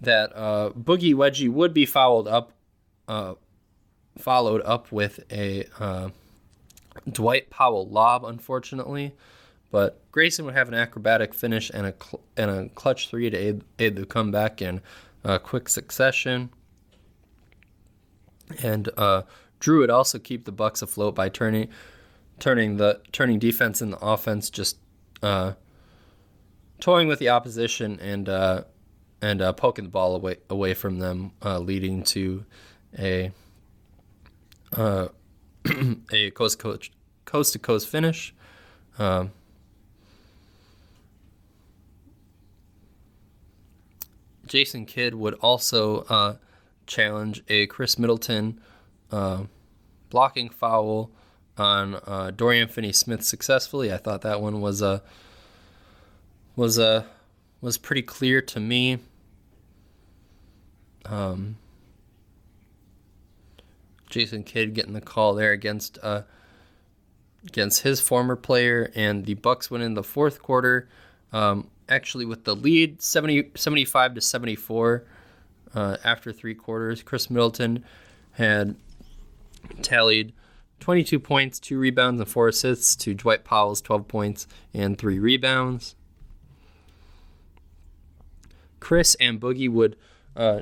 that uh, Boogie Wedgie would be followed up, uh, followed up with a uh, Dwight Powell lob, unfortunately. But Grayson would have an acrobatic finish and a cl- and a clutch three to aid, aid the comeback in uh, quick succession. And Jrue would also keep the Bucks afloat by turning turning the turning defense and the offense just uh, toying with the opposition and uh, and uh, poking the ball away away from them, uh, leading to a uh, a coast coast coast to coast finish. Um, Jason Kidd would also uh, challenge a Khris Middleton blocking foul on uh, Dorian Finney-Smith successfully. I thought that one was a was a was pretty clear to me. Um, Jason Kidd getting the call there against uh, against his former player, and the Bucks went in the fourth quarter, um, actually with the lead 70, 75 to 74 uh, after three quarters. Khris Middleton had tallied 22 points, two rebounds, and four assists to Dwight Powell's 12 points and three rebounds. Khris and Boogie would uh,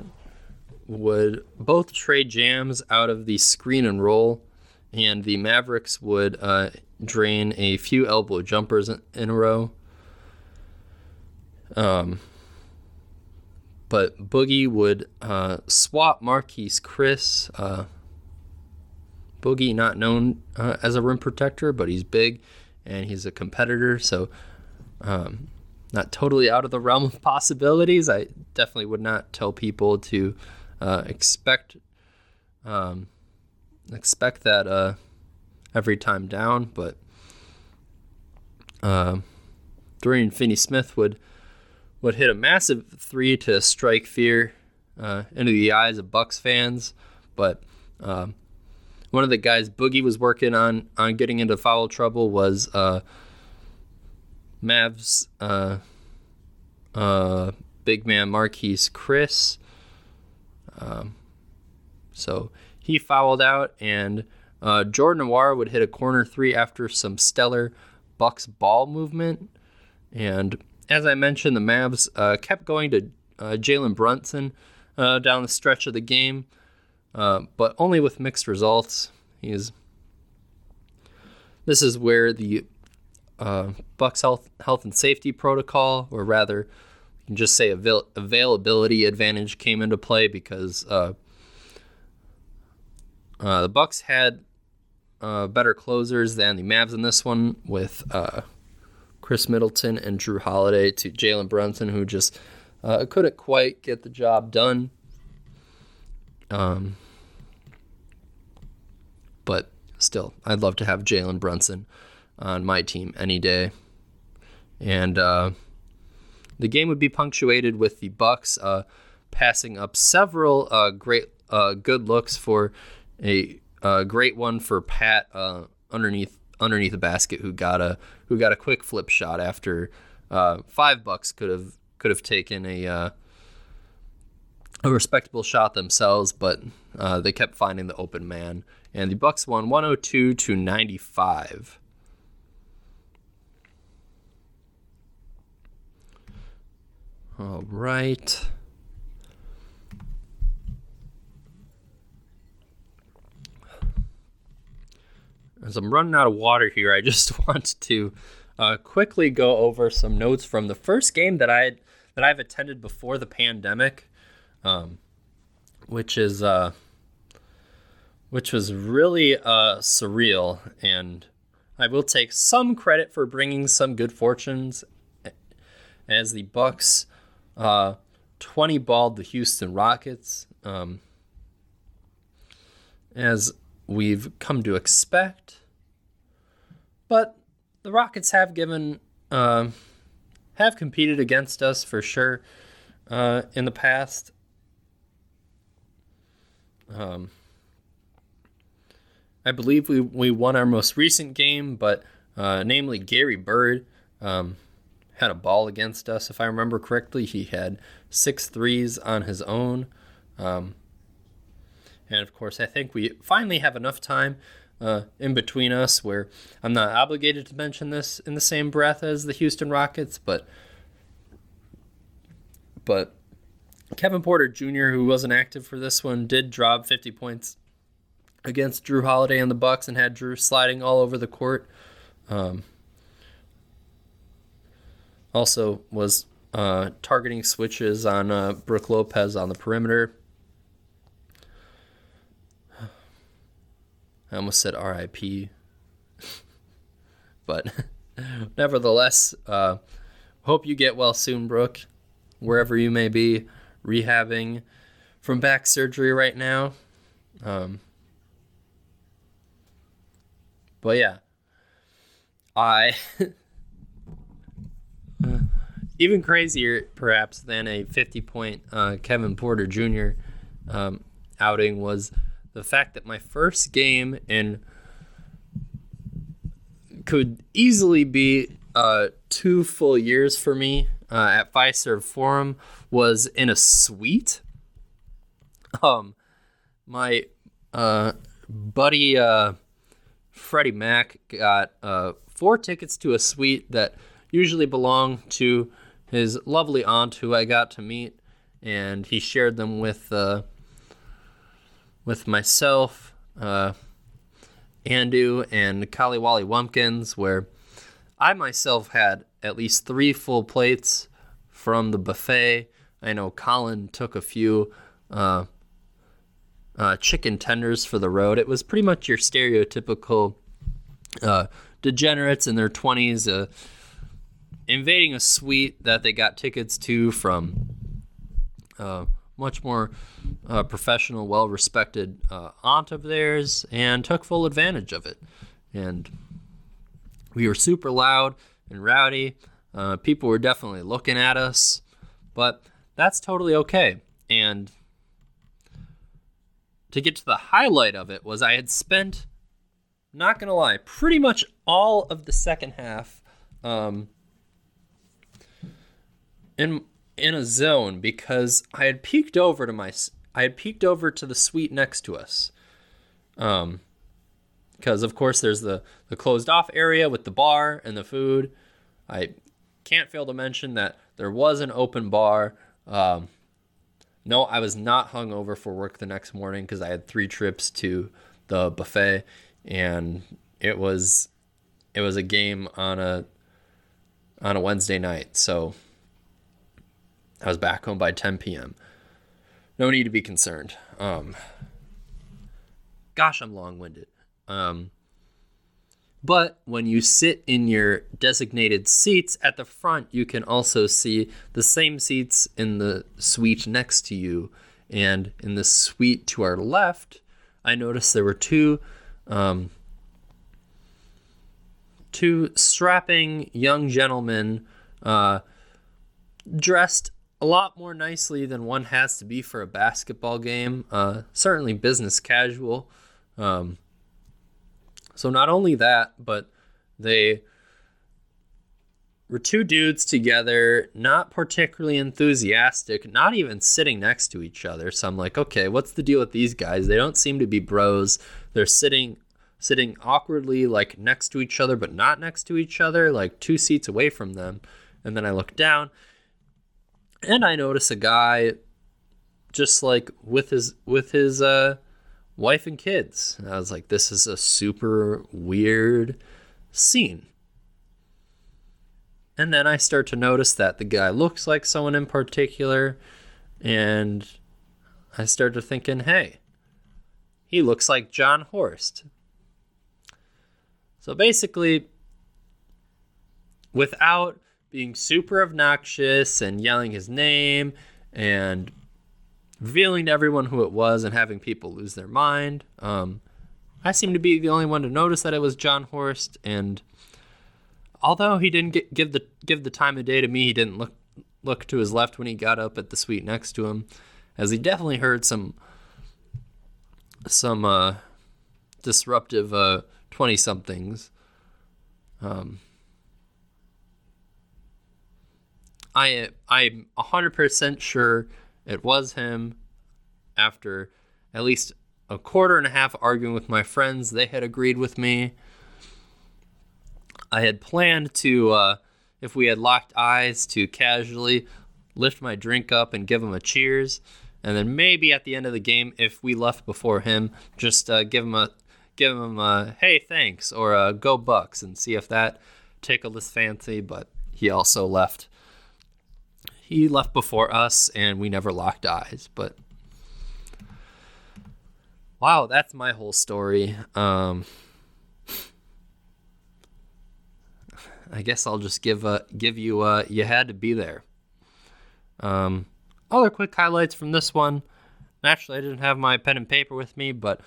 would both trade jams out of the screen and roll, and the Mavericks would uh, drain a few elbow jumpers in, a row. Um, but Boogie would uh, swap Marquese Chriss. Boogie, not known uh, as a rim protector, but he's big and he's a competitor, so um, not totally out of the realm of possibilities. I definitely would not tell people to uh, expect um, expect that uh, every time down, but uh, Dorian Finney-Smith would would hit a massive three to strike fear uh, into the eyes of Bucks fans, but um, one of the guys Boogie was working on on getting into foul trouble was uh, Mavs uh, uh, big man Marquese Chriss. Um, so he fouled out, and uh, Jordan Nwora would hit a corner three after some stellar Bucks ball movement. And as I mentioned, the Mavs uh, kept going to uh, Jalen Brunson uh, down the stretch of the game, uh, but only with mixed results. He's this is where the uh, Bucks health health and safety protocol, or rather, you can just say avail- availability advantage, came into play because uh, uh, the Bucks had uh, better closers than the Mavs in this one, with uh, Khris Middleton and Jrue Holiday to Jalen Brunson, who just couldn't quite get the job done. Um, but still, I'd love to have Jalen Brunson on my team any day. And uh, the game would be punctuated with the Bucks uh, passing up several uh, great, uh, good looks for a uh, great one for Pat uh, underneath underneath the basket, who got a who got a quick flip shot after five Bucks could have could have taken a a respectable shot themselves, but they kept finding the open man, and the Bucks won 102 to 95. All right. As I'm running out of water here, I just want to uh, quickly go over some notes from the first game that I that I've attended before the pandemic, um, which is uh, which was really uh, surreal, and I will take some credit for bringing some good fortunes as the Bucks uh, 20 balled the Houston Rockets. Um, as we've come to expect. But the Rockets have given, uh, have competed against us for sure uh, in the past. Um, I believe we, we won our most recent game, but uh, namely Gary Bird. Um, had a ball against us, if I remember correctly. He had six threes on his own. Um, and of course, I think we finally have enough time uh, in between us where I'm not obligated to mention this in the same breath as the Houston Rockets, but but Kevin Porter Jr., who wasn't active for this one, did drop 50 points against Jrue Holiday and the Bucks and had Jrue sliding all over the court. Um, also was uh, targeting switches on uh, Brook Lopez on the perimeter. I almost said RIP. but nevertheless, uh, hope you get well soon, Brook, wherever you may be rehabbing from back surgery right now. Um, but yeah, I even crazier, perhaps, than a 50 point uh, Kevin Porter Jr. Um, outing was the fact that my first game in could easily be uh, two full years for me uh, at Fiserv Forum was in a suite. Um, my uh, buddy uh, Freddie Mac got uh, four tickets to a suite that usually belong to his lovely aunt, who I got to meet, and he shared them with uh, with myself, uh, Andu, and Kaliwali Wumpkins, where I myself had at least three full plates from the buffet. I know Colin took a few uh, uh, chicken tenders for the road. It was pretty much your stereotypical uh, degenerates in their 20s uh, invading a suite that they got tickets to from uh, much more uh, professional, well respected aunt of theirs and took full advantage of it. And we were super loud and rowdy. Uh, people were definitely looking at us, but that's totally okay. And to get to the highlight of it was I had spent, not gonna lie, pretty much all of the second half um, in in a zone because I had peeked over to my I had peeked over to the suite next to us. Um, because of course there's the the closed off area with the bar and the food. I can't fail to mention that there was an open bar. Um, no, I was not hungover for work the next morning because I had three trips to the buffet, and it was it was a game on a on a Wednesday night. So I was back home by 10 p.m. No need to be concerned. Um, gosh, I'm long winded. Um, but when you sit in your designated seats at the front, you can also see the same seats in the suite next to you. And in the suite to our left, I noticed there were two um, two strapping young gentlemen uh, dressed a lot more nicely than one has to be for a basketball game. Uh, certainly business casual. Um, so not only that, but they were two dudes together, not particularly enthusiastic, not even sitting next to each other. So I'm like, okay, what's the deal with these guys? They don't seem to be bros. They're sitting sitting awkwardly like next to each other but not next to each other, like two seats away from them. And then I look down and I notice a guy just like with his with his uh wife and kids. And I was like, this is a super weird scene. And then I start to notice that the guy looks like someone in particular. And I started thinking, hey, he looks like Jon Horst. So basically, without being super obnoxious and yelling his name and revealing to everyone who it was and having people lose their mind. Um, I seem to be the only one to notice that it was Jon Horst, and although he didn't get, give the give the time of day to me, he didn't look look to his left when he got up at the suite next to him, as he definitely heard some some uh, disruptive twenty uh, somethings. Um, I I'm hundred percent sure it was him. After at least a quarter and a half arguing with my friends, they had agreed with me. I had planned to, uh, if we had locked eyes, to casually lift my drink up and give him a cheers, and then maybe at the end of the game, if we left before him, just uh, give him a give him a hey thanks or a go Bucks and see if that tickled his fancy. But he also left he left before us and we never locked eyes but wow that's my whole story. Um i guess i'll just give a give you a you had to be there. Um other quick highlights from this one. Naturally i didn't have my pen and paper with me but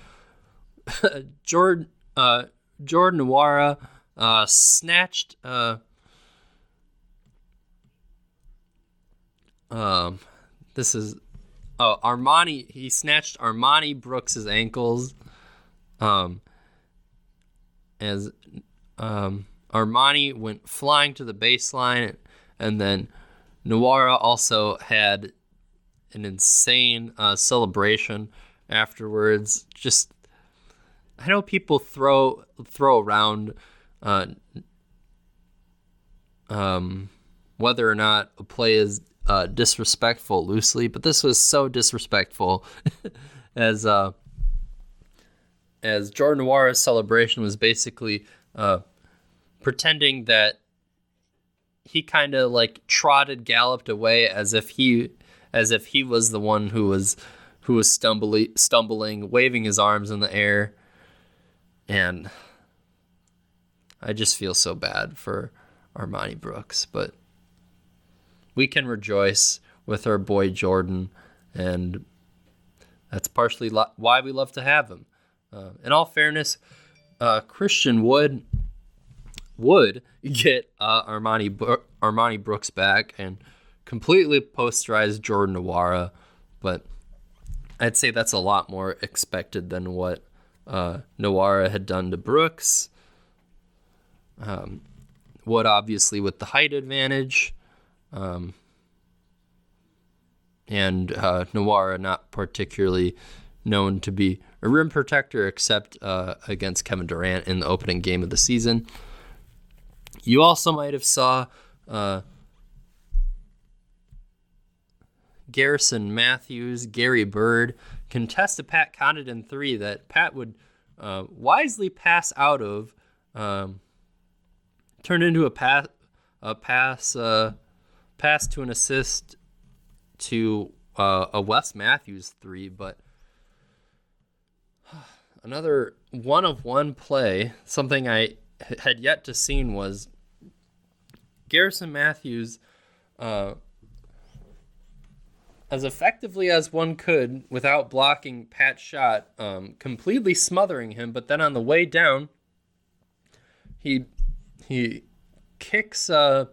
jordan uh jordan Nwora, uh snatched uh Um, this is oh Armoni. He snatched Armoni Brooks's ankles. Um, as um, Armoni went flying to the baseline, and then Nwora also had an insane uh, celebration afterwards. Just I know people throw throw around uh, um, whether or not a play is uh, disrespectful loosely, but this was so disrespectful as uh, as Jordan Nwora's celebration was basically uh, pretending that he kind of like trotted, galloped away as if he as if he was the one who was who was stumbling, stumbling, waving his arms in the air, and I just feel so bad for Armoni Brooks, but we can rejoice with our boy Jordan, and that's partially lo- why we love to have him. Uh, in all fairness, uh, Christian Wood would get uh, Armoni Armoni Brooks back and completely posterize Jordan Nwora, but I'd say that's a lot more expected than what uh, Nwora had done to Brooks. Um, Wood obviously with the height advantage, um, and uh, Nwora not particularly known to be a rim protector except uh, against Kevin Durant in the opening game of the season. You also might have saw uh, Garrison Matthews, Gary Bird contest a Pat Connaughton three that Pat would uh, wisely pass out of, um, turn into a pass, a pass, uh, pass to an assist to uh, a Wes Matthews three, but another one of one play. Something I had yet to seen was Garrison Matthews, uh, as effectively as one could without blocking Pat's shot, um, completely smothering him. But then on the way down, he he kicks uh,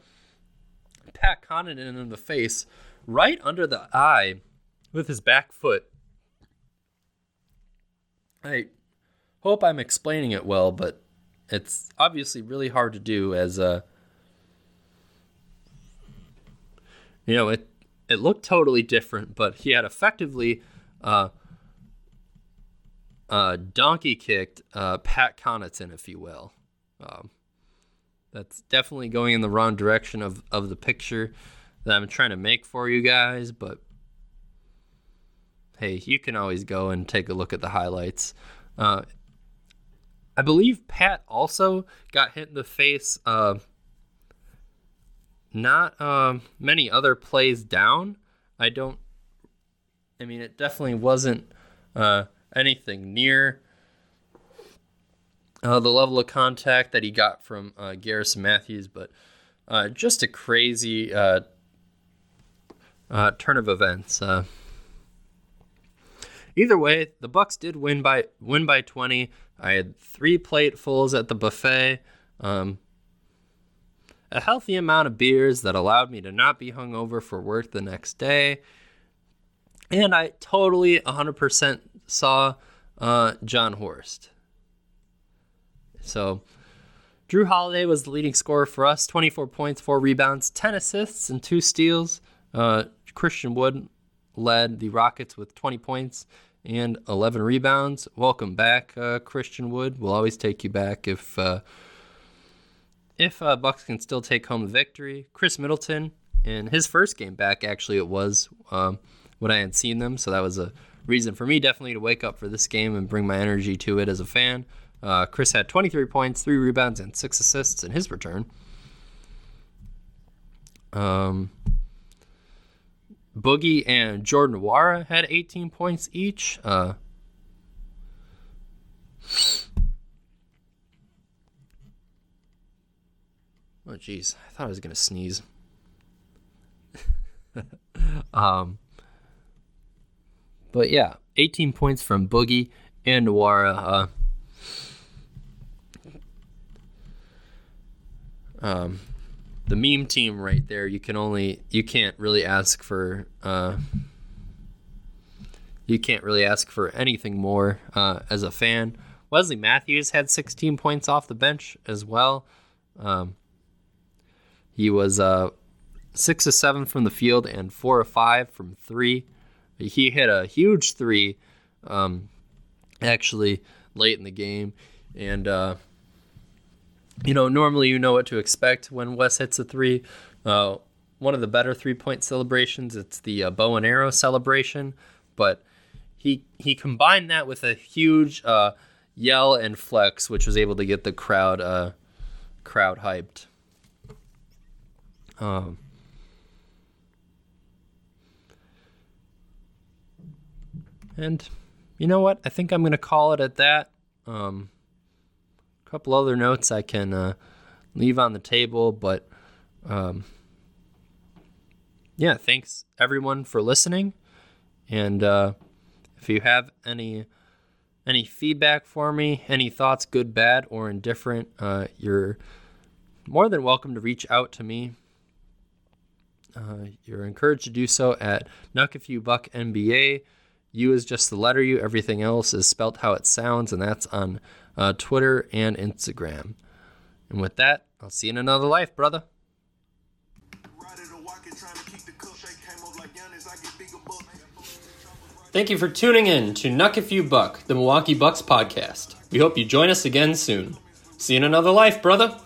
Pat Connaughton in the face right under the eye with his back foot. I hope I'm explaining it well, but it's obviously really hard to do as a you know it it looked totally different, but he had effectively uh, uh, donkey kicked uh, Pat Connaughton, if you will. Um, that's definitely going in the wrong direction of, of the picture that I'm trying to make for you guys, but hey, you can always go and take a look at the highlights. Uh, I believe Pat also got hit in the face. Uh, not uh, many other plays down. I don't. I mean, it definitely wasn't uh, anything near uh, the level of contact that he got from uh, Garrison Matthews, but uh, just a crazy uh, uh, turn of events. Uh, either way, the Bucks did win by win by 20. I had three platefuls at the buffet. Um, a healthy amount of beers that allowed me to not be hungover for work the next day. And I totally 100% saw Jon Horst. So, Jrue Holiday was the leading scorer for us 24 points, 4 rebounds, 10 assists, and 2 steals. Uh, Christian Wood led the Rockets with 20 points and 11 rebounds. Welcome back, uh, Christian Wood. We'll always take you back if uh, if uh, Bucks can still take home the victory. Khris Middleton in his first game back, actually, it was um, when I had seen them, so that was a reason for me definitely to wake up for this game and bring my energy to it as a fan. Uh, Khris had 23 points, three rebounds, and six assists in his return. Um, Boogie and Jordan Nwora had 18 points each. Uh, oh, jeez. I thought I was going to sneeze. um, but yeah, 18 points from Boogie and Nwora. Uh, um, the meme team right there. You can only you can't really ask for uh, you can't really ask for anything more uh, as a fan. Wesley Matthews had 16 points off the bench as well. Um, he was uh, six of seven from the field and four of five from three. He hit a huge three, um, actually late in the game, and uh, you know normally you know what to expect when Wes hits a three. Uh, one of the better three point celebrations. It's the uh, bow and arrow celebration, but he he combined that with a huge uh, yell and flex, which was able to get the crowd uh, crowd hyped. Um, and you know what? I think I'm going to call it at that. Um, couple other notes I can uh, leave on the table, but um, yeah, thanks everyone for listening. And uh, if you have any any feedback for me, any thoughts, good, bad, or indifferent, uh, you're more than welcome to reach out to me. Uh, you're encouraged to do so at Buck NBA. U is just the letter U. Everything else is spelt how it sounds, and that's on uh, Twitter and Instagram. And with that, I'll see you in another life, brother. Thank you for tuning in to Nuck If You Buck, the Milwaukee Bucks podcast. We hope you join us again soon. See you in another life, brother.